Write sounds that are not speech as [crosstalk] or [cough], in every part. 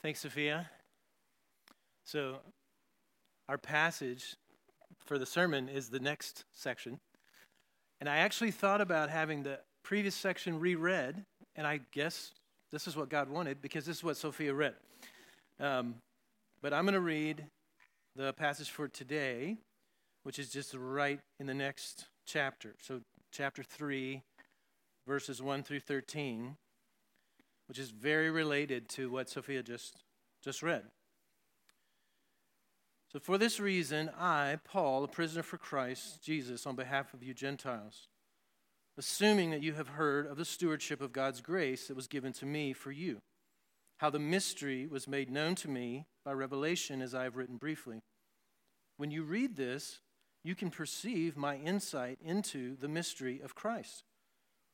Thanks, Sophia. So, our passage for the sermon is the next section. And I actually thought about having the previous section reread, and I guess this is what God wanted because this is what Sophia read. Um, but I'm going to read the passage for today, which is just right in the next chapter. So, chapter 3, verses 1 through 13 which is very related to what Sophia just, just read. So, for this reason, I, Paul, a prisoner for Christ Jesus, on behalf of you Gentiles, assuming that you have heard of the stewardship of God's grace that was given to me for you, how the mystery was made known to me by revelation, as I have written briefly. When you read this, you can perceive my insight into the mystery of Christ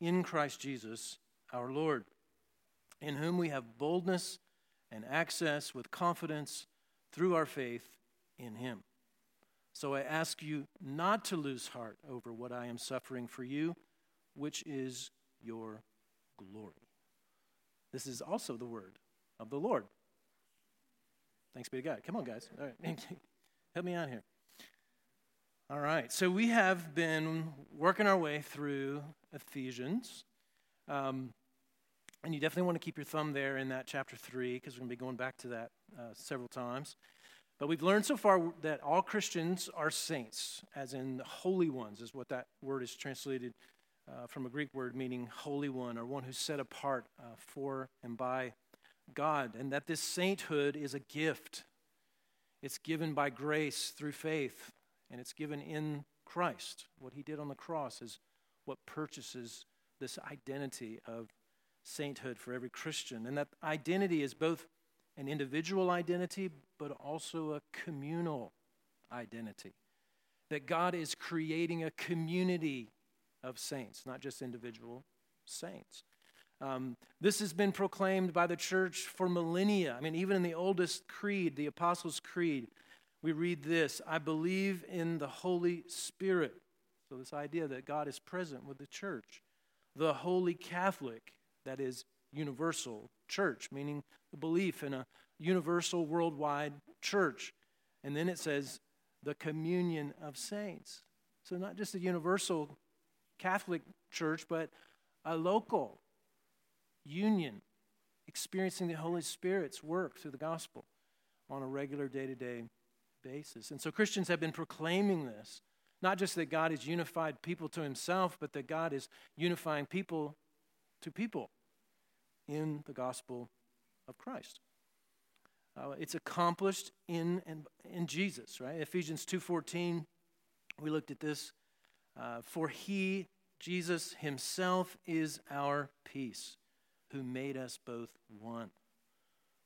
in Christ Jesus our Lord, in whom we have boldness and access with confidence through our faith in him. So I ask you not to lose heart over what I am suffering for you, which is your glory. This is also the word of the Lord. Thanks be to God. Come on, guys. All right. [laughs] Help me out here. All right, so we have been working our way through Ephesians. Um, and you definitely want to keep your thumb there in that chapter 3 because we're going to be going back to that uh, several times. But we've learned so far that all Christians are saints, as in holy ones, is what that word is translated uh, from a Greek word meaning holy one or one who's set apart uh, for and by God. And that this sainthood is a gift, it's given by grace through faith and it's given in Christ. What he did on the cross is what purchases this identity of sainthood for every Christian. And that identity is both an individual identity, but also a communal identity. That God is creating a community of saints, not just individual saints. Um, this has been proclaimed by the church for millennia. I mean, even in the oldest creed, the Apostles' Creed, we read this I believe in the Holy Spirit. So, this idea that God is present with the church. The Holy Catholic, that is universal church, meaning the belief in a universal worldwide church. And then it says the communion of saints. So, not just a universal Catholic church, but a local union, experiencing the Holy Spirit's work through the gospel on a regular day to day basis. And so Christians have been proclaiming this not just that God has unified people to himself, but that God is unifying people to people in the gospel of Christ. Uh, it's accomplished in, in, in Jesus, right? Ephesians 2.14, we looked at this. Uh, For he, Jesus himself, is our peace, who made us both one.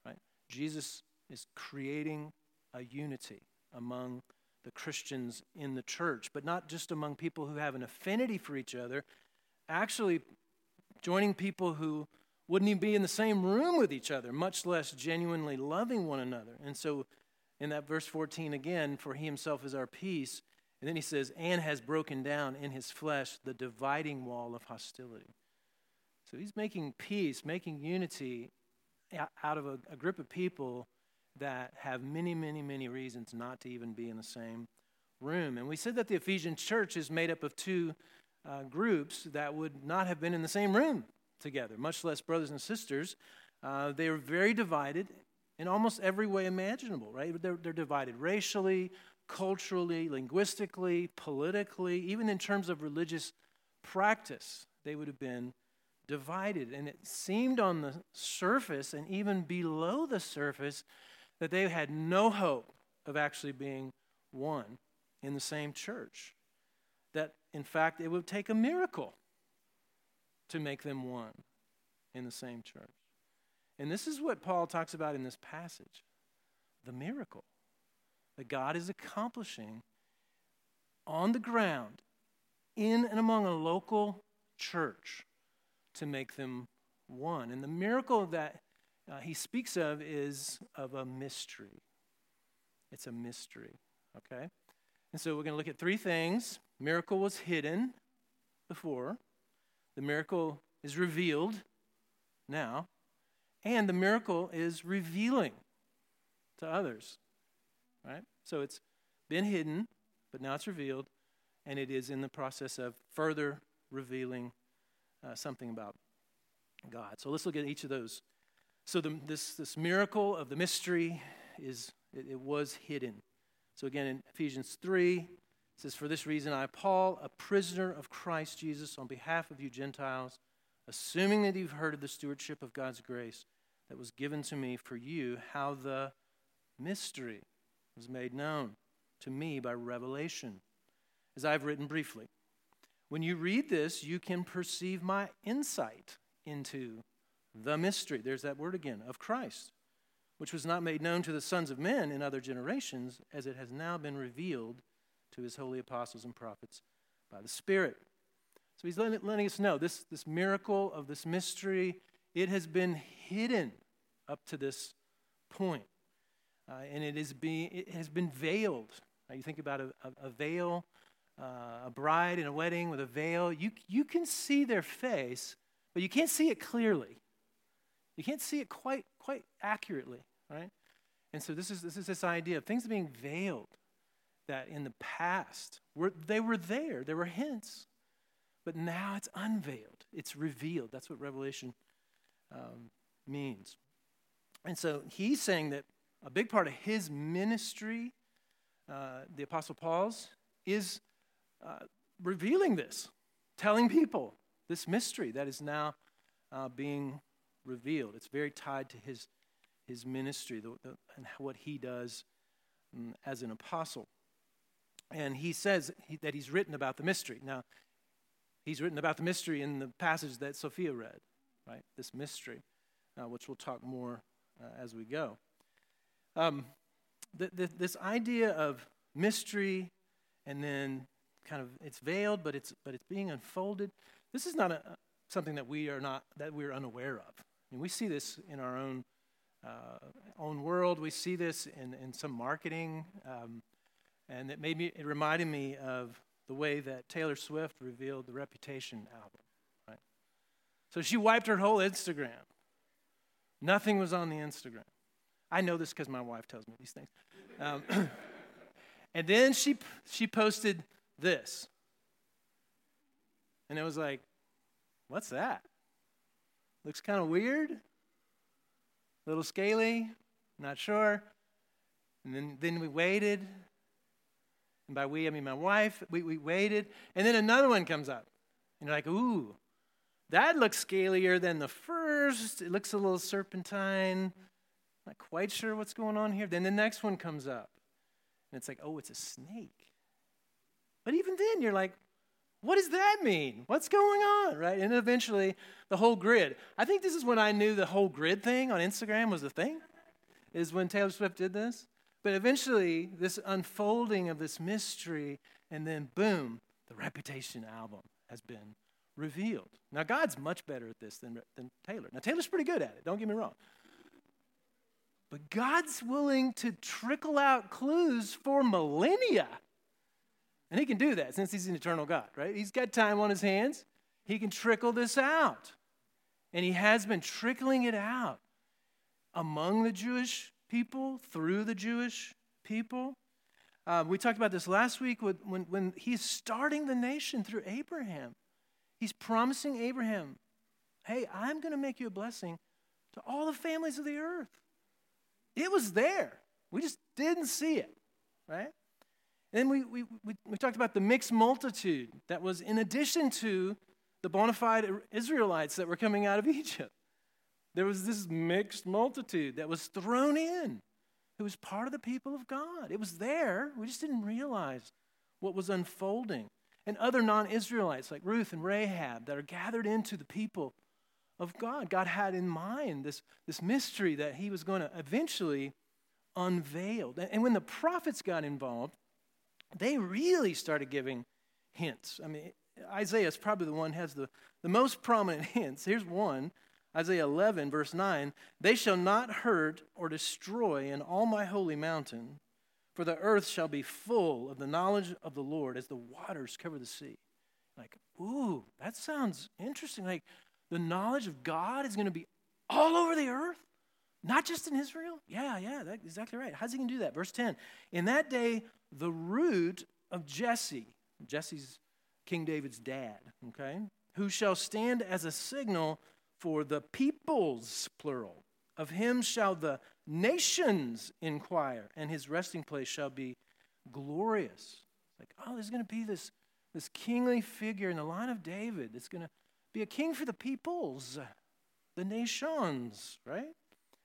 Right? Jesus is creating a unity among the Christians in the church, but not just among people who have an affinity for each other, actually joining people who wouldn't even be in the same room with each other, much less genuinely loving one another. And so in that verse 14 again, for he himself is our peace. And then he says, and has broken down in his flesh the dividing wall of hostility. So he's making peace, making unity out of a, a group of people that have many, many, many reasons not to even be in the same room. And we said that the Ephesian church is made up of two uh, groups that would not have been in the same room together, much less brothers and sisters. Uh, they are very divided in almost every way imaginable, right? They're, they're divided racially, culturally, linguistically, politically, even in terms of religious practice, they would have been divided. And it seemed on the surface and even below the surface that they had no hope of actually being one in the same church. That, in fact, it would take a miracle to make them one in the same church. And this is what Paul talks about in this passage the miracle that God is accomplishing on the ground in and among a local church to make them one. And the miracle that uh, he speaks of is of a mystery. It's a mystery, okay? And so we're going to look at three things. Miracle was hidden before, the miracle is revealed now, and the miracle is revealing to others. Right? So it's been hidden, but now it's revealed, and it is in the process of further revealing uh, something about God. So let's look at each of those. So the, this, this miracle of the mystery is it, it was hidden. So again, in Ephesians 3, it says, For this reason, I, Paul, a prisoner of Christ Jesus, on behalf of you Gentiles, assuming that you've heard of the stewardship of God's grace that was given to me for you, how the mystery was made known to me by revelation, as I've written briefly. When you read this, you can perceive my insight into the mystery, there's that word again, of Christ, which was not made known to the sons of men in other generations, as it has now been revealed to his holy apostles and prophets by the Spirit. So he's letting, letting us know this, this miracle of this mystery, it has been hidden up to this point. Uh, and it, is being, it has been veiled. Now you think about a, a, a veil, uh, a bride in a wedding with a veil. You, you can see their face, but you can't see it clearly. You can't see it quite, quite accurately, right? And so this is, this is this idea of things being veiled that in the past, were, they were there. There were hints. But now it's unveiled, it's revealed. That's what Revelation um, means. And so he's saying that a big part of his ministry, uh, the Apostle Paul's, is uh, revealing this, telling people this mystery that is now uh, being revealed. It's very tied to his, his ministry the, the, and what he does um, as an apostle. And he says he, that he's written about the mystery. Now, he's written about the mystery in the passage that Sophia read, right? This mystery, uh, which we'll talk more uh, as we go. Um, the, the, this idea of mystery and then kind of it's veiled, but it's but it's being unfolded. This is not a, something that we are not that we're unaware of. Mean, we see this in our own uh, own world. We see this in, in some marketing, um, and it made me it reminded me of the way that Taylor Swift revealed the Reputation album. Right, so she wiped her whole Instagram. Nothing was on the Instagram. I know this because my wife tells me these things. Um, [clears throat] and then she, she posted this. And it was like, what's that? Looks kind of weird. A little scaly. Not sure. And then, then we waited. And by we, I mean my wife. We, we waited. And then another one comes up. And you're like, ooh, that looks scalier than the first. It looks a little serpentine. Not quite sure what's going on here. Then the next one comes up. And it's like, oh, it's a snake. But even then, you're like, what does that mean? What's going on? Right? And eventually, the whole grid. I think this is when I knew the whole grid thing on Instagram was a thing, is when Taylor Swift did this. But eventually, this unfolding of this mystery, and then boom, the Reputation album has been revealed. Now, God's much better at this than, than Taylor. Now, Taylor's pretty good at it, don't get me wrong. But God's willing to trickle out clues for millennia. And He can do that since He's an eternal God, right? He's got time on His hands. He can trickle this out. And He has been trickling it out among the Jewish people, through the Jewish people. Uh, we talked about this last week when, when He's starting the nation through Abraham. He's promising Abraham, hey, I'm going to make you a blessing to all the families of the earth. it was there. We just didn't see it, right? And then we, we, we, we talked about the mixed multitude that was in addition to the bona fide Israelites that were coming out of Egypt. There was this mixed multitude that was thrown in, who was part of the people of God. It was there. We just didn't realize what was unfolding. And other non Israelites like Ruth and Rahab that are gathered into the people of God. God had in mind this, this mystery that he was going to eventually unveil. And when the prophets got involved, they really started giving hints. I mean, Isaiah is probably the one has the, the most prominent [laughs] hints. Here's one Isaiah 11, verse 9 They shall not hurt or destroy in all my holy mountain, for the earth shall be full of the knowledge of the Lord as the waters cover the sea. Like, ooh, that sounds interesting. Like, the knowledge of God is going to be all over the earth, not just in Israel? Yeah, yeah, that's exactly right. How's he going to do that? Verse 10 In that day, the root of Jesse, Jesse's King David's dad, okay, who shall stand as a signal for the peoples, plural. Of him shall the nations inquire, and his resting place shall be glorious. Like, oh, there's going to be this, this kingly figure in the line of David that's going to be a king for the peoples, the nations, right?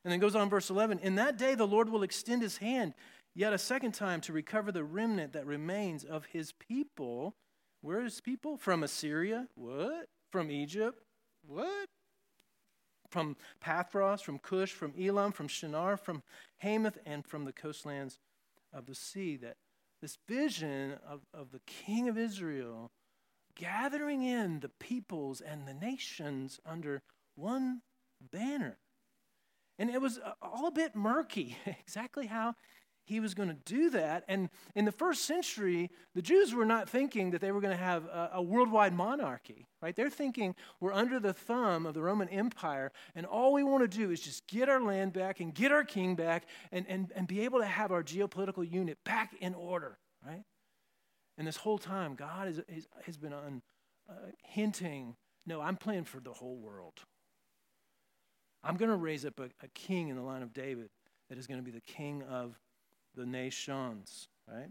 And then goes on, verse 11 In that day the Lord will extend his hand yet a second time to recover the remnant that remains of his people. Where is people? From Assyria? What? From Egypt? What? From Pathros, from Cush, from Elam, from Shinar, from Hamath, and from the coastlands of the sea. That this vision of, of the king of Israel gathering in the peoples and the nations under one banner. And it was all a bit murky [laughs] exactly how he was going to do that. And in the first century, the Jews were not thinking that they were going to have a, a, worldwide monarchy, right? They're thinking we're under the thumb of the Roman Empire, and all we want to do is just get our land back and get our king back and, and, and be able to have our geopolitical unit back in order, right? And this whole time, God is, is, has been uh, hinting no, I'm playing for the whole world. I'm going to raise up a, a king in the line of David that is going to be the king of the nations, right?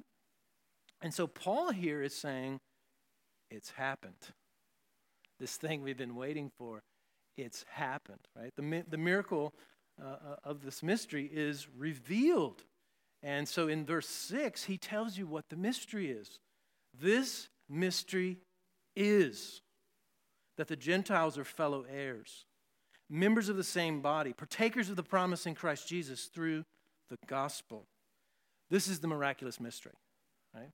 And so Paul here is saying, it's happened. This thing we've been waiting for, it's happened, right? The, the miracle uh, uh, of this mystery is revealed. And so in verse 6, he tells you what the mystery is. This mystery is that the Gentiles are fellow heirs, members of the same body, partakers of the promise in Christ Jesus through the gospel. This is the miraculous mystery, right?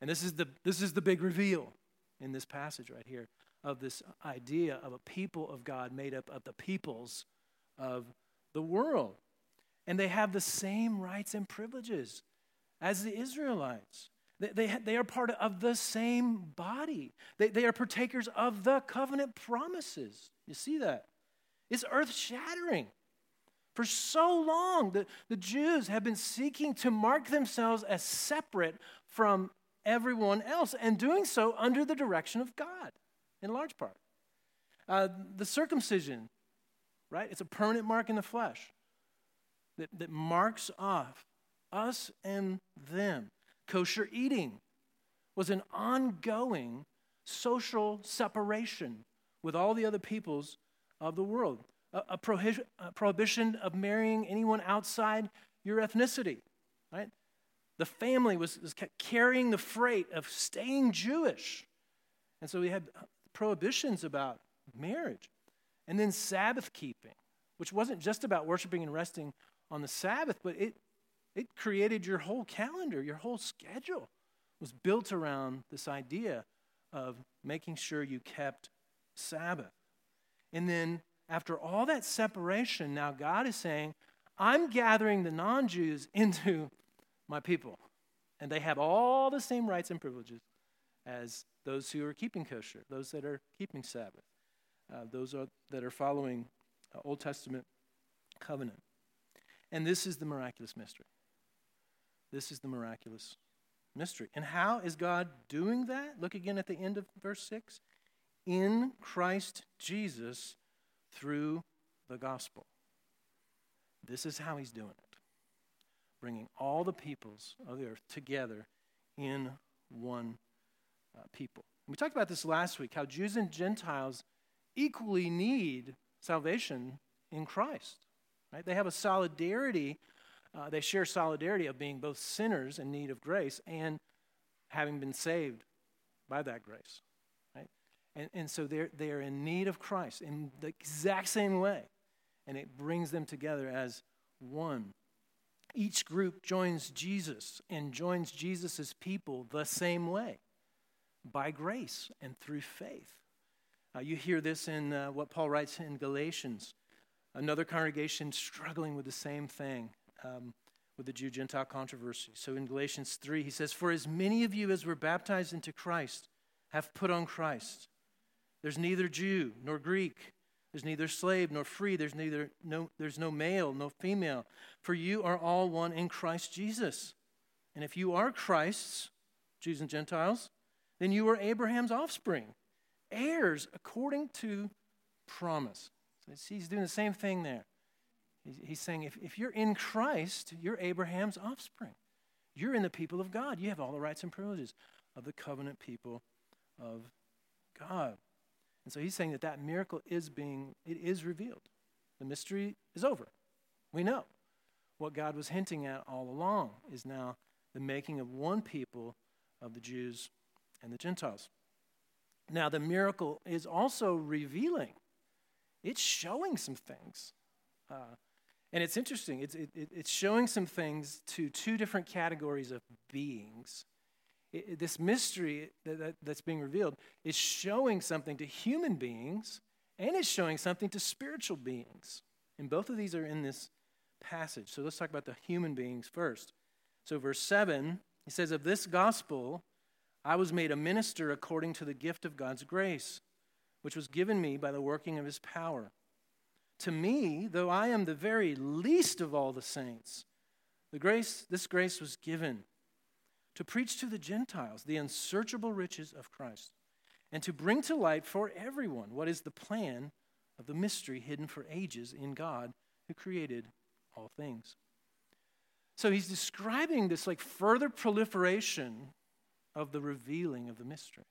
And this is the, this is the big reveal in this passage right here of this idea of a people of God made up of the peoples of the world. And they have the same rights and privileges as the Israelites. They, they, they are part of the same body. They, they are partakers of the covenant promises. You see that? It's earth shattering. For so long, the, the Jews have been seeking to mark themselves as separate from everyone else, and doing so under the direction of God, in large part. Uh, the circumcision, right? It's a permanent mark in the flesh that, that marks off us and them. Kosher eating was an ongoing social separation with all the other peoples of the world. A, a, prohi- a prohibition of marrying anyone outside your ethnicity, right? The family was, was carrying the freight of staying Jewish. And so we had prohibitions about marriage. And then Sabbath keeping, which wasn't just about worshiping and resting on the Sabbath, but it it created your whole calendar, your whole schedule was built around this idea of making sure you kept Sabbath. And then after all that separation, now God is saying, I'm gathering the non Jews [laughs] into my people. And they have all the same rights and privileges as those who are keeping kosher, those that are keeping Sabbath, uh, those are, that are following uh, Old Testament covenant. And this is the miraculous mystery. This is the miraculous mystery. And how is God doing that? Look again at the end of verse 6. In Christ Jesus through the gospel. this is how he's doing it bringing all the peoples of the earth together in one uh, people. We talked about this last week how Jews and Gentiles equally need salvation in Christ. Right? They have a solidarity, uh, they share solidarity of being both sinners in need of grace and having been saved by that grace. And, and so they're, they're in need of Christ in the exact same way. And it brings them together as one. Each group joins Jesus and joins Jesus' people the same way by grace and through faith. Uh, you hear this in uh, what Paul writes in Galatians. Another congregation struggling with the same thing um, with the Jew Gentile controversy. So in Galatians 3, he says, For as many of you as were baptized into Christ have put on Christ. There's neither Jew nor Greek. There's neither slave nor free. There's neither no there's no male, no female. For you are all one in Christ Jesus. And if you are Christ's, Jews and Gentiles, then you are Abraham's offspring, heirs according to promise. So he's doing the same thing there. He's saying if, if you're in Christ, you're Abraham's offspring. You're in the people of God. You have all the rights and privileges of the covenant people of God. And so he's saying that that miracle is being, it is revealed. The mystery is over. We know. What God was hinting at all along is now the making of one people of the Jews and the Gentiles. Now, the miracle is also revealing, it's showing some things. Uh, and it's interesting, it's, it, it's showing some things to two different categories of beings this mystery that, that, that's being revealed is showing something to human beings and it's showing something to spiritual beings. And both of these are in this passage. So let's talk about the human beings first. So, verse 7, he says, Of this gospel I was made a minister according to the gift of God's grace, which was given me by the working of his power. To me, though I am the very least of all the saints, the grace, this grace was given to preach to the Gentiles the unsearchable riches of Christ, and to bring to light for everyone what is the plan of the mystery hidden for ages in God who created all things. So he's describing this like further proliferation of the revealing of the mystery.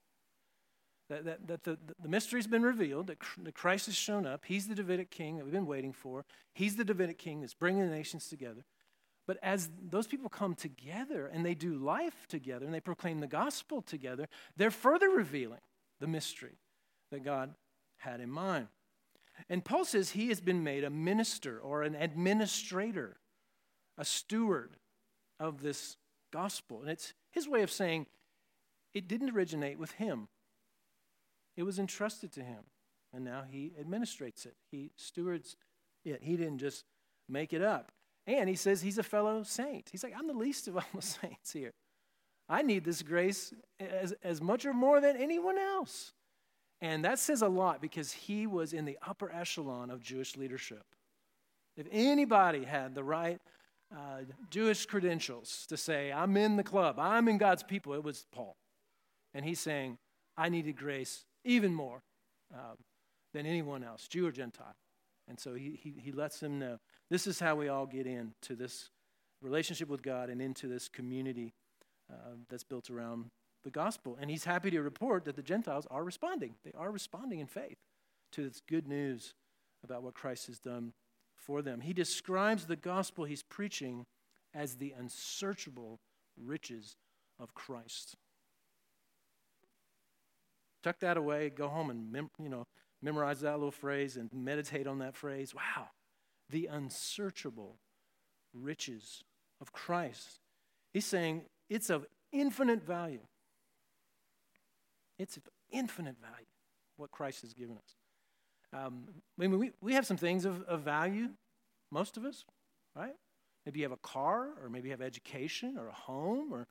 That, that, that the, the mystery's been revealed, that, that Christ has shown up. He's the Davidic king that we've been waiting for. He's the Davidic king that's bringing the nations together. But as those people come together and they do life together and they proclaim the gospel together, they're further revealing the mystery that God had in mind. And Paul says he has been made a minister or an administrator, a steward of this gospel. And it's his way of saying it didn't originate with him, it was entrusted to him. And now he administrates it, he stewards it. He didn't just make it up. And he says he's a fellow saint. He's like, I'm the least of all [laughs] the saints here. I need this grace as, as much or more than anyone else. And that says a lot because he was in the upper echelon of Jewish leadership. If anybody had the right uh, Jewish credentials to say, I'm in the club, I'm in God's people, it was Paul. And he's saying, I needed grace even more uh, than anyone else, Jew or Gentile. And so he, he, he lets them know this is how we all get into this relationship with God and into this community uh, that's built around the gospel. And he's happy to report that the Gentiles are responding. They are responding in faith to this good news about what Christ has done for them. He describes the gospel he's preaching as the unsearchable riches of Christ. Tuck that away, go home and you know, memorize that little phrase and meditate on that phrase. Wow, the unsearchable riches of Christ. He's saying it's of infinite value. It's of infinite value what Christ has given us. Um, I mean, we, we have some things of, of value, most of us, right? Maybe you have a car, or maybe you have education, or a home, or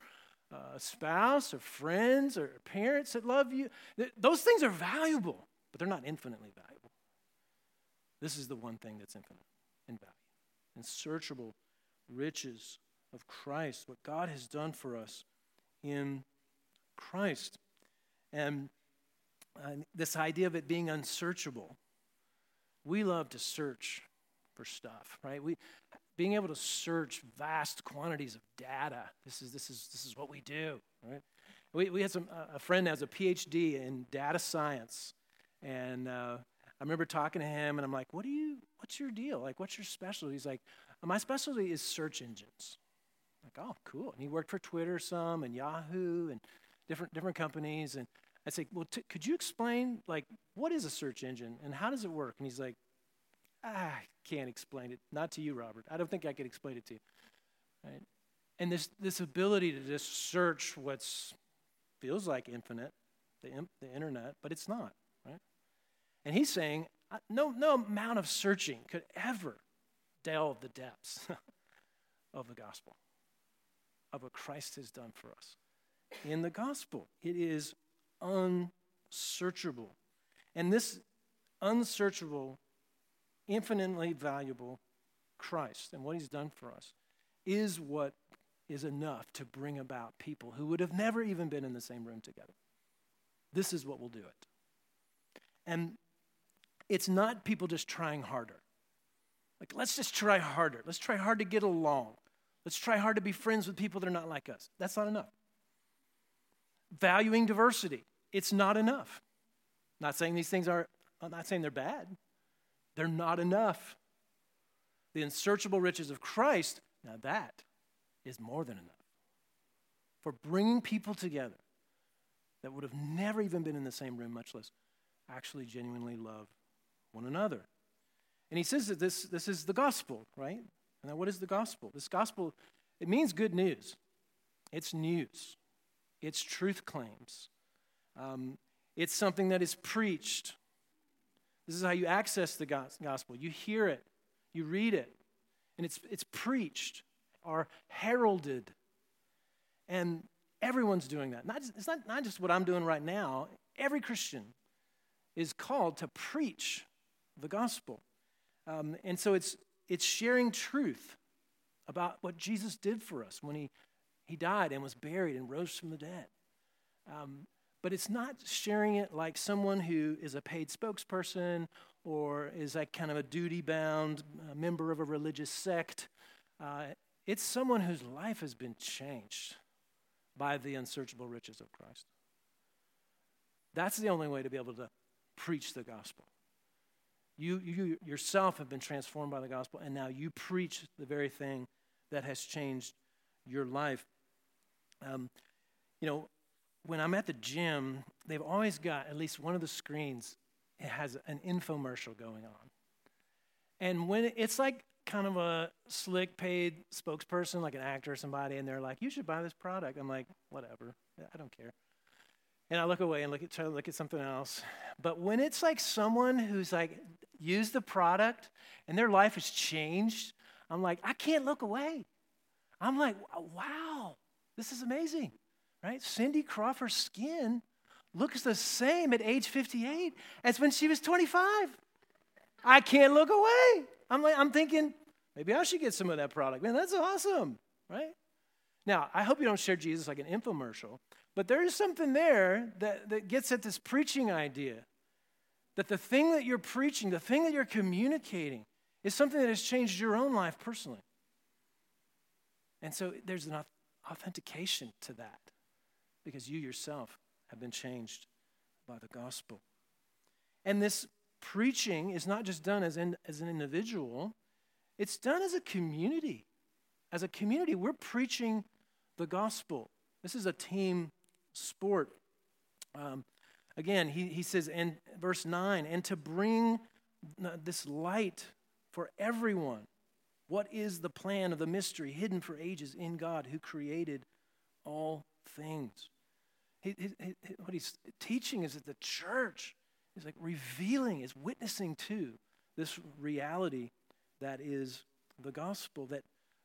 a spouse, or friends, or parents that love you. Those things are valuable, but they're not infinitely valuable. This is the one thing that's infinite in value. Unsearchable riches of Christ, what God has done for us in Christ. And uh, this idea of it being unsearchable. We love to search for stuff, right? We, being able to search vast quantities of data. This is, this is, this is what we do, right? We, we had some, uh, a friend has a PhD in data science. And uh, I remember talking to him, and I'm like, what do you, what's your deal? Like, what's your specialty? He's like, my specialty is search engines. I'm like, oh, cool. And he worked for Twitter some and Yahoo and different, different companies. And I say, well, t- could you explain, like, what is a search engine and how does it work? And he's like, ah, I can't explain it. Not to you, Robert. I don't think I could explain it to you. Right? And this, this ability to just search what's feels like infinite, the, the internet, but it's not, right? And he's saying no, no amount of searching could ever delve the depths [laughs] of the gospel, of what Christ has done for us. In the gospel, it is unsearchable. And this unsearchable, infinitely valuable Christ and what he's done for us is what is enough to bring about people who would have never even been in the same room together. This is what will do it. And it's not people just trying harder. Like, let's just try harder. Let's try hard to get along. Let's try hard to be friends with people that are not like us. That's not enough. Valuing diversity, it's not enough. Not saying these things are, I'm not saying they're bad. They're not enough. The unsearchable riches of Christ, now that is more than enough for bringing people together that would have never even been in the same room, much less actually genuinely love one another. And he says that this, this is the gospel, right? Now, what is the gospel? This gospel, it means good news. It's news. It's truth claims. Um, it's something that is preached. This is how you access the gospel. You hear it, you read it, and it's, it's preached or heralded. And everyone's doing that. Not, it's not, not just what I'm doing right now. Every Christian is called to preach the gospel. Um, and so it's, it's sharing truth about what Jesus did for us when he, he died and was buried and rose from the dead. Um, but it's not sharing it like someone who is a paid spokesperson or is like kind of a duty bound member of a religious sect. Uh, it's someone whose life has been changed by the unsearchable riches of Christ. That's the only way to be able to preach the gospel. You, you yourself have been transformed by the gospel, and now you preach the very thing that has changed your life. Um, you know, when I'm at the gym, they've always got at least one of the screens, it has an infomercial going on. And when it's like kind of a slick paid spokesperson, like an actor or somebody, and they're like, you should buy this product. I'm like, whatever, I don't care. And I look away and look at, try to look at something else. But when it's like someone who's like used the product and their life has changed, I'm like, I can't look away. I'm like, wow, this is amazing, right? Cindy Crawford's skin looks the same at age 58 as when she was 25. I can't look away. I'm like, I'm thinking, maybe I should get some of that product. Man, that's awesome, right? Now, I hope you don't share Jesus like an infomercial, but there is something there that, that gets at this preaching idea that the thing that you're preaching, the thing that you're communicating, is something that has changed your own life personally. And so there's an authentication to that because you yourself have been changed by the gospel. And this preaching is not just done as, in, as an individual, it's done as a community. As a community, we're preaching the gospel. This is a team sport. Um, again, he, he says in verse 9, and to bring this light for everyone. What is the plan of the mystery hidden for ages in God who created all things? He, he, he, what he's teaching is that the church is like revealing, is witnessing to this reality that is the gospel, that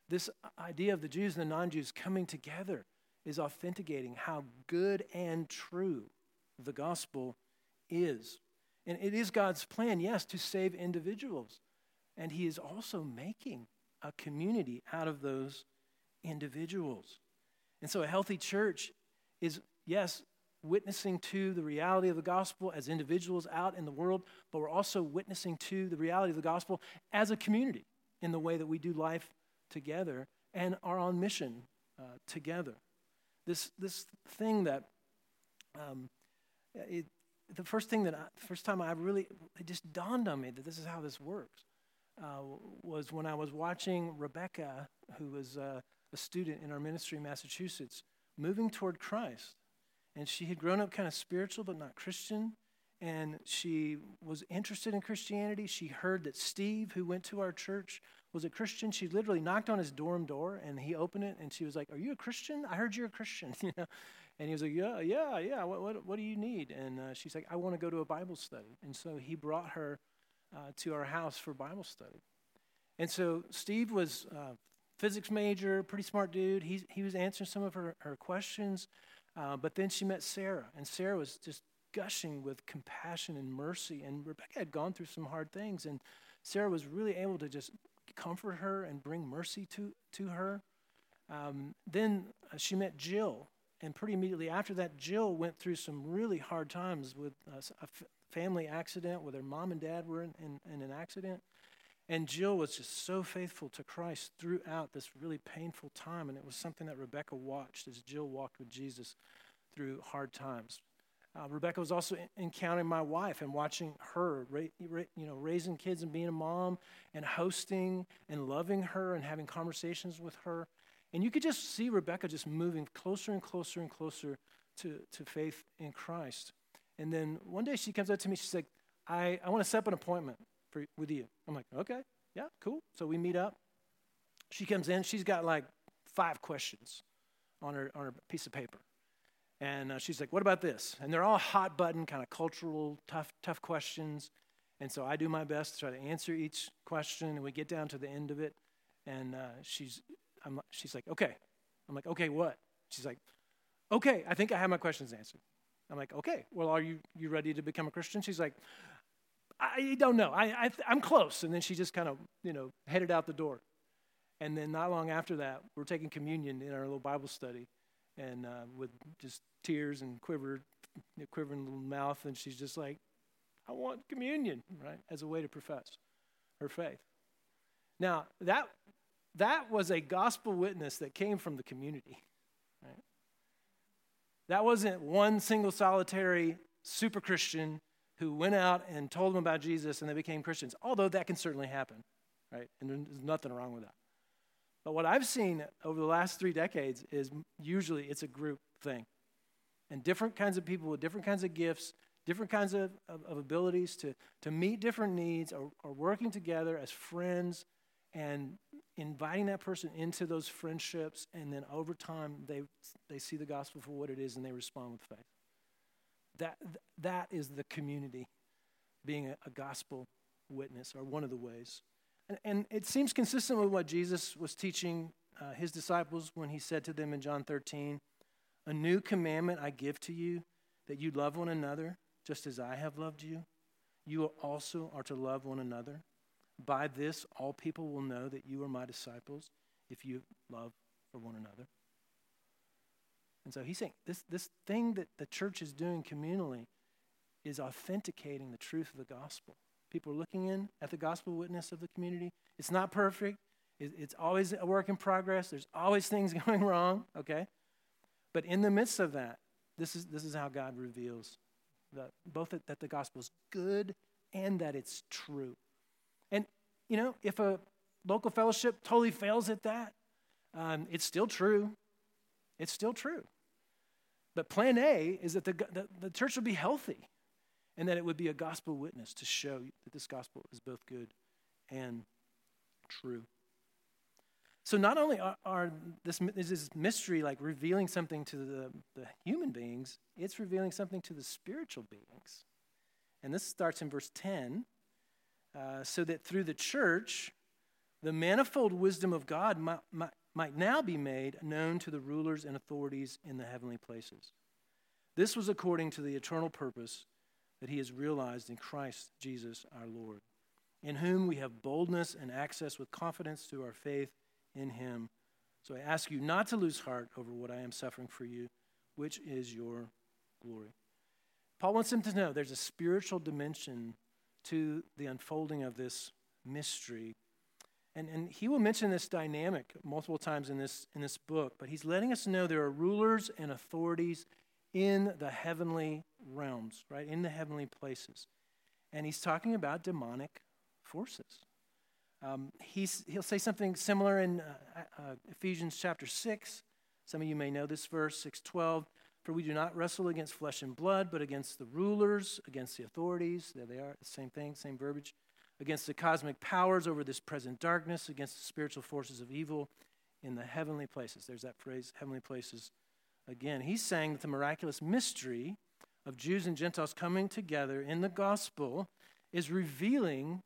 this idea of the Jews and the non Jews coming together is authenticating how good and true the gospel is. And it is God's plan, yes, to save individuals. And He is also making a community out of those individuals. And so a healthy church is, yes, witnessing to the reality of the gospel as individuals out in the world, but we're also witnessing to the reality of the gospel as a community in the way that we do life together and are on mission uh, together. This, this thing that, um, it, the first thing that, I, first time I really, it just dawned on me that this is how this works, uh, was when I was watching Rebecca, who was uh, a student in our ministry in Massachusetts, moving toward Christ. And she had grown up kind of spiritual but not Christian. And she was interested in Christianity. She heard that Steve, who went to our church, was a Christian. She literally knocked on his dorm door and he opened it and she was like, Are you a Christian? I heard you're a Christian. [laughs] you know? And he was like, Yeah, yeah, yeah. What, what, what do you need? And uh, she's like, I want to go to a Bible study. And so he brought her uh, to our house for Bible study. And so Steve was uh, physics major, pretty smart dude. He, he was answering some of her, her questions. Uh, but then she met Sarah, and Sarah was just gushing with compassion and mercy. And Rebecca had gone through some hard things, and Sarah was really able to just comfort her and bring mercy to, to her. Um, then uh, she met Jill, and pretty immediately after that, Jill went through some really hard times with uh, a family accident where their mom and dad were in, in, in an accident. And Jill was just so faithful to Christ throughout this really painful time. And it was something that Rebecca watched as Jill walked with Jesus through hard times. Uh, Rebecca was also encountering my wife and watching her, ra- ra- you know, raising kids and being a mom and hosting and loving her and having conversations with her. And you could just see Rebecca just moving closer and closer and closer to, to faith in Christ. And then one day she comes up to me, she's like, I, I want to set up an appointment for, with you. I'm like, okay, yeah, cool. So we meet up. She comes in, she's got like five questions on her, on her piece of paper. And uh, she's like, what about this? And they're all hot button, kind of cultural, tough, tough questions. And so I do my best to try to answer each question, and we get down to the end of it. And uh, she's, I'm, she's like, okay. I'm like, okay, what? She's like, okay, I think I have my questions answered. I'm like, okay, well, are you, you ready to become a Christian? She's like, I don't know. I, I, I'm close. And then she just kind of, you know, headed out the door. And then not long after that, we're taking communion in our little Bible study, and uh, with just tears and quiver, quivering little mouth, and she's just like, "I want communion," right, as a way to profess her faith. Now that that was a gospel witness that came from the community, right? That wasn't one single solitary super Christian who went out and told them about Jesus and they became Christians, although that can certainly happen, right? And there's nothing wrong with that. But what I've seen over the last three decades is usually it's a group thing. And different kinds of people with different kinds of gifts, different kinds of, of, of abilities to, to meet different needs are, are working together as friends and inviting that person into those friendships. And then over time, they, they see the gospel for what it is and they respond with faith. That, that is the community being a, a gospel witness, or one of the ways. And, and, it seems consistent with what Jesus was teaching uh, his disciples when he said to them in John 13, A new commandment I give to you, that you love one another just as I have loved you. You also are to love one another. By this, all people will know that you are my disciples if you love for one another. And so he's saying this, this thing that the church is doing communally is authenticating the truth of the gospel. People are looking in at the gospel witness of the community. It's not perfect, it's always a work in progress. There's always [laughs] things going wrong, okay? But in the midst of that, this is, this is how God reveals that both that, that the gospel is good and that it's true. And, you know, if a local fellowship totally fails at that, um, it's still true. It's still true. But plan A is that the, the, the church will be healthy and that it would be a gospel witness to show that this gospel is both good and true. So not only are, are this is this mystery like revealing something to the, the human beings, it's revealing something to the spiritual beings. And this starts in verse 10. Uh, so that through the church, the manifold wisdom of God might, might, might now be made known to the rulers and authorities in the heavenly places. This was according to the eternal purpose that he has realized in Christ Jesus our Lord, in whom we have boldness and access with confidence through our faith in him. So I ask you not to lose heart over what I am suffering for you, which is your glory. Paul wants them to know there's a spiritual dimension to the unfolding of this mystery. And, and he will mention this dynamic multiple times in this, in this book, but he's letting us know there are rulers and authorities in the heavenly realms, right? In the heavenly places. And he's talking about demonic forces. Um, he's, he'll say something similar in uh, uh, Ephesians chapter 6. Some of you may know this verse, 612. For we do not wrestle against flesh and blood, but against the rulers, against the authorities. There they are, same thing, same verbiage. Against the cosmic powers over this present darkness, against the spiritual forces of evil in the heavenly places. There's that phrase, heavenly places again. He's saying that the miraculous mystery of Jews and Gentiles coming together in the gospel is revealing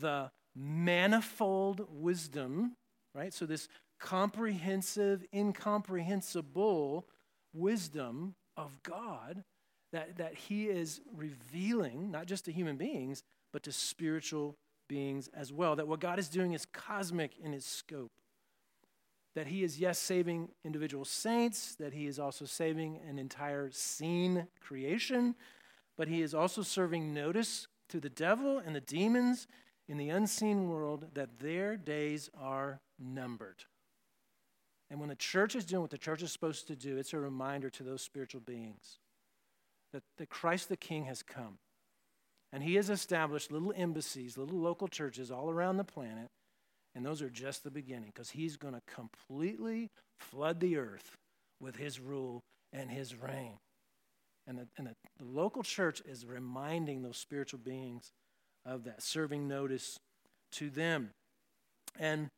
the manifold wisdom, right? So, this comprehensive, incomprehensible wisdom of God that, that He is revealing, not just to human beings, but to spiritual beings as well. That what God is doing is cosmic in its scope. That He is, yes, saving individual saints, that He is also saving an entire scene creation, but He is also serving notice to the devil and the demons in the unseen world that their days are numbered. And when the church is doing what the church is supposed to do, it's a reminder to those spiritual beings that, that Christ the King has come. And he has established little embassies, little local churches all around the planet. And those are just the beginning because he's going to completely flood the earth with his rule and his reign. And, the, and the, the local church is reminding those spiritual beings of that, serving notice to them. And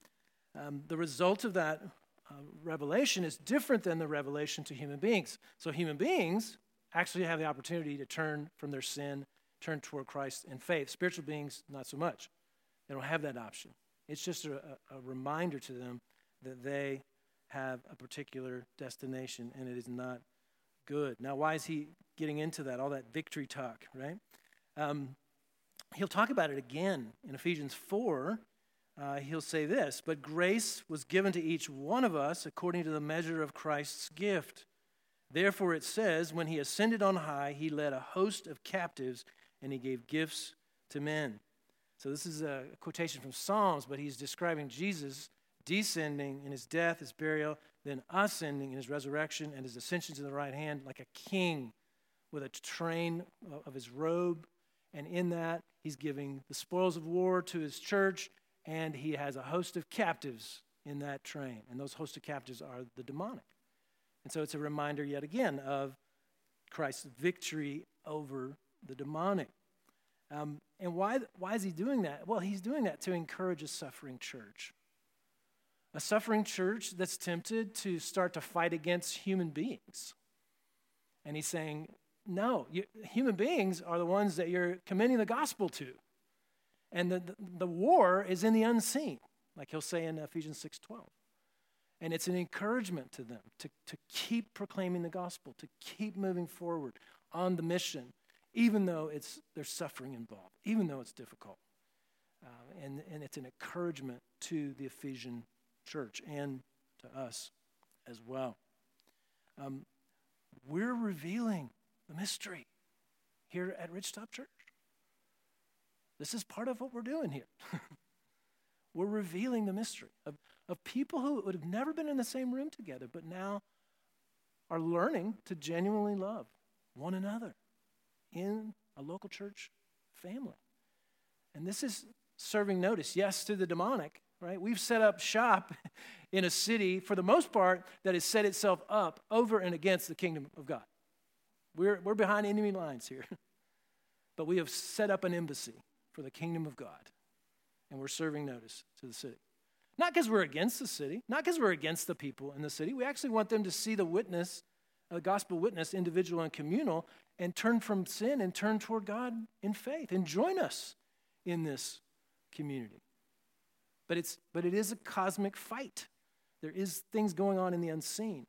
um, the result of that uh, revelation is different than the revelation to human beings. So, human beings actually have the opportunity to turn from their sin, turn toward Christ in faith. Spiritual beings, not so much. They don't have that option. It's just a, a reminder to them that they have a particular destination and it is not good. Now, why is he getting into that? All that victory talk, right? Um, he'll talk about it again in Ephesians 4 uh, he'll say this But grace was given to each one of us according to the measure of Christ's gift. Therefore, it says, When he ascended on high, he led a host of captives and he gave gifts to men. So, this is a quotation from Psalms, but he's describing Jesus descending in his death, his burial, then ascending in his resurrection and his ascension to the right hand like a king with a train of his robe. And in that, he's giving the spoils of war to his church and he has a host of captives in that train. And those host of captives are the demonic. And so it's a reminder yet again of Christ's victory over the demonic. Um, and why, why is he doing that? Well, he's doing that to encourage a suffering church. A suffering church that's tempted to start to fight against human beings. And he's saying, no, you, human beings are the ones that you're commending the gospel to. And the, the, the war is in the unseen, like he'll say in Ephesians 6.12. And it's an encouragement to them to, to keep proclaiming the gospel, to keep moving forward on the mission, even though it's, there's suffering involved, even though it's difficult. Uh, and, and it's an encouragement to the Ephesian church and to us as well. Um, we're revealing the mystery here at Ridgetop Church. This is part of what we're doing here. [laughs] we're revealing the mystery of, of people who would have never been in the same room together, but now are learning to genuinely love one another in a local church family. And this is serving notice, yes, to the demonic, right? We've set up shop [laughs] in a city, for the most part, that has set itself up over and against the kingdom of God. We're, we're behind enemy lines here. [laughs] but we have set up an embassy for the kingdom of God. And we're serving notice to the city. Not because we're against the city, not because we're against the people in the city. We actually want them to see the witness, the gospel witness, individual and communal, and turn from sin and turn toward God in faith and join us in this community. But, it's, but it is a cosmic fight. There is things going on in the unseen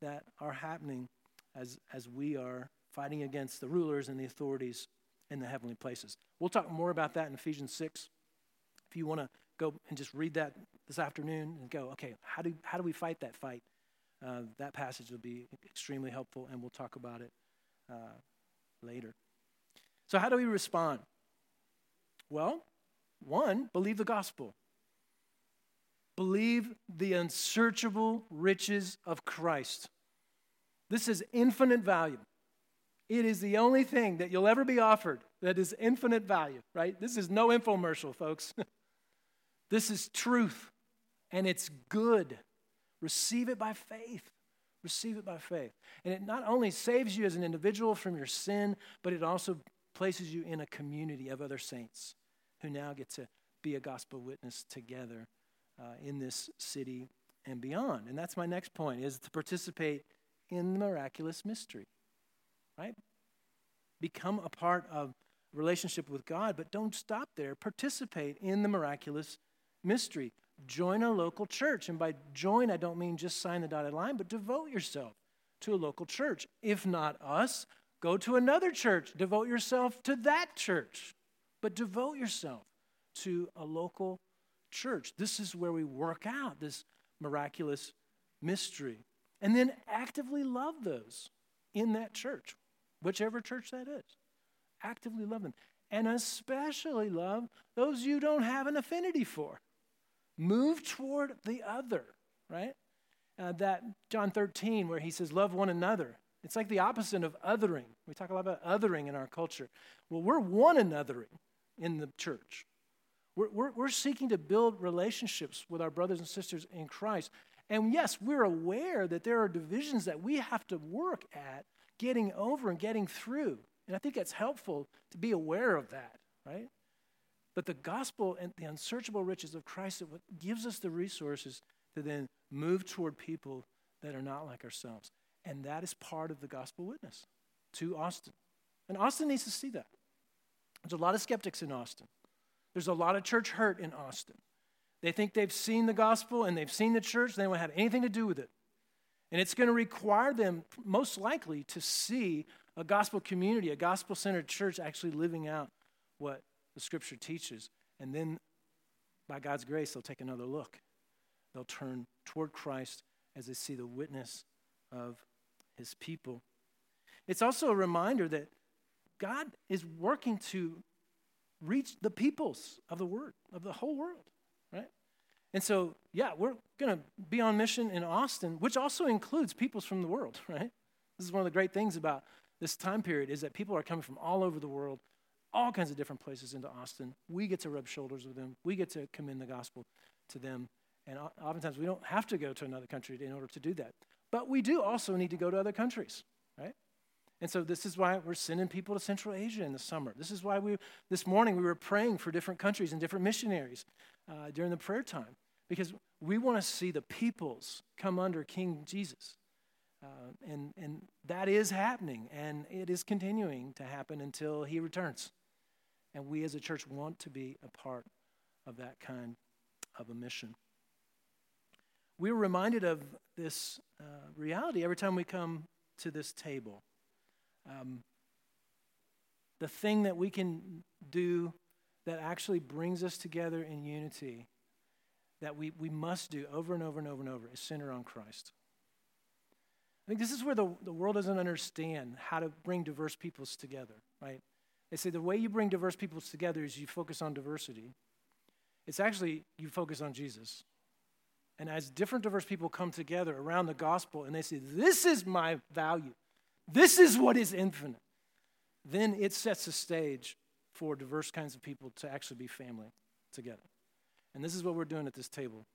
that are happening as, as we are fighting against the rulers and the authorities in the heavenly places. We'll talk more about that in Ephesians 6. If you want to go and just read that this afternoon and go, okay, how do, how do we fight that fight? Uh, that passage will be extremely helpful, and we'll talk about it uh, later. So, how do we respond? Well, one, believe the gospel. Believe the unsearchable riches of Christ. This is infinite value. It is the only thing that you'll ever be offered that is infinite value, right? This is no infomercial, folks. [laughs] this is truth, and it's good. Receive it by faith. Receive it by faith. And it not only saves you as an individual from your sin, but it also places you in a community of other saints who now get to be a gospel witness together uh, in this city and beyond. And that's my next point is to participate in the miraculous mystery. Right? Become a part of relationship with God, but don't stop there. Participate in the miraculous mystery. Join a local church. And by join, I don't mean just sign the dotted line, but devote yourself to a local church. If not us, go to another church. Devote yourself to that church. But devote yourself to a local church. This is where we work out this miraculous mystery. And then actively love those in that church, whichever church that is. Actively love them. And especially love those you don't have an affinity for. Move toward the other, right? Uh, that John 13, where he says, Love one another. It's like the opposite of othering. We talk a lot about othering in our culture. Well, we're one anothering in the church. We're, we're, we're seeking to build relationships with our brothers and sisters in Christ. And yes, we're aware that there are divisions that we have to work at getting over and getting through. And I think it's helpful to be aware of that, right? But the gospel and the unsearchable riches of Christ gives us the resources to then move toward people that are not like ourselves. And that is part of the gospel witness to Austin. And Austin needs to see that. There's a lot of skeptics in Austin. There's a lot of church hurt in Austin. They think they've seen the gospel and they've seen the church, they don't have anything to do with it. And it's going to require them, most likely, to see a gospel community, a gospel centered church actually living out what the scripture teaches. And then, by God's grace, they'll take another look. They'll turn toward Christ as they see the witness of his people. It's also a reminder that God is working to reach the peoples of the word, of the whole world, right? And so, yeah, we're going to be on mission in Austin, which also includes peoples from the world, [laughs] right? This is one of the great things about this time period is that people are coming from all over the world, all kinds of different places into Austin. We get to rub shoulders with them. We get to commend the gospel to them. And oftentimes we don't have to go to another country in order to do that. But we do also need to go to other countries, right? And so this is why we're sending people to Central Asia in the summer. This is why we, this morning, we were praying for different countries and different missionaries uh, during the prayer time because we want to see the peoples come under King Jesus. Uh, and, and that is happening, and it is continuing to happen until he returns. And we as a church want to be a part of that kind of a mission. We're reminded of this uh, reality every time we come to this table. Um, the thing that we can do that actually brings us together in unity, that we, we must do over and over and over and over, is center on Christ. I think this is where the, the world doesn't understand how to bring diverse peoples together, right? They say the way you bring diverse peoples together is you focus on diversity. It's actually you focus on Jesus. And as different diverse people come together around the gospel and they say, This is my value, this is what is infinite. Then it sets the stage for diverse kinds of people to actually be family together. And this is what we're doing at this table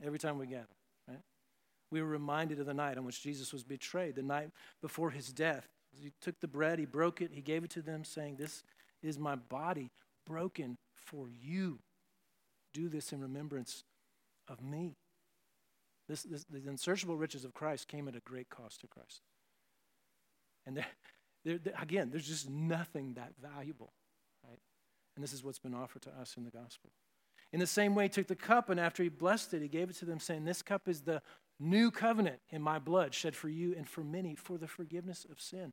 every time we gather, right? We were reminded of the night on which Jesus was betrayed, the night before his death. He took the bread, he broke it, he gave it to them, saying, This is my body broken for you. Do this in remembrance of me. This, this, the unsearchable riches of Christ came at a great cost to Christ. And there, there, there, again, there's just nothing that valuable, right? And this is what's been offered to us in the gospel. In the same way, he took the cup, and after he blessed it, he gave it to them, saying, This cup is the new covenant in my blood, shed for you and for many for the forgiveness of sin.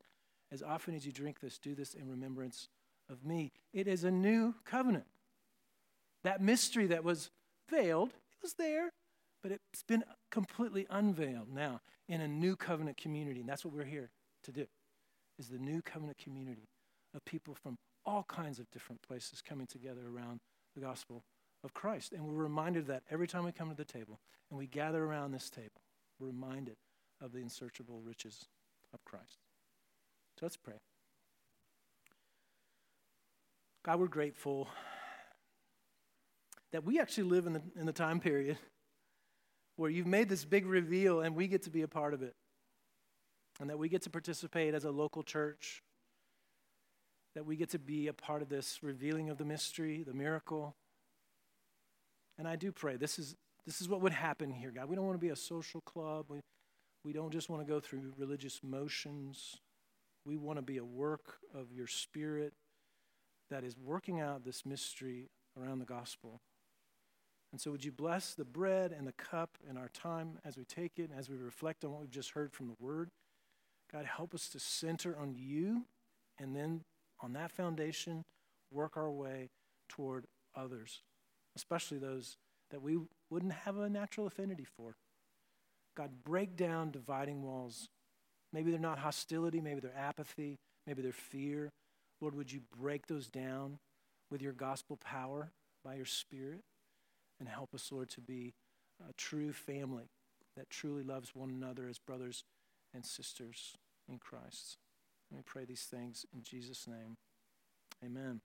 As often as you drink this, do this in remembrance of me. It is a new covenant. That mystery that was veiled, it was there, but it's been completely unveiled now in a new covenant community. And that's what we're here to do is the new covenant community of people from all kinds of different places coming together around the gospel of Christ. And we're reminded of that every time we come to the table and we gather around this table. We're reminded of the unsearchable riches of Christ. So let's pray. God, we're grateful that we actually live in the, in the time period where you've made this big reveal and we get to be a part of it. And that we get to participate as a local church. That we get to be a part of this revealing of the mystery, the miracle. And I do pray this is, this is what would happen here, God. We don't want to be a social club. We, we don't just want to go through religious motions. We want to be a work of your spirit that is working out this mystery around the gospel. And so, would you bless the bread and the cup in our time as we take it and as we reflect on what we've just heard from the Word? God, help us to center on you and then on that foundation, work our way toward others, especially those that we wouldn't have a natural affinity for. God, break down dividing walls. Maybe they're not hostility, maybe they're apathy, maybe they're fear. Lord, would you break those down with your gospel power by your Spirit? And help us, Lord, to be a true family that truly loves one another as brothers and sisters in Christ. Let me pray these things in Jesus' name. Amen.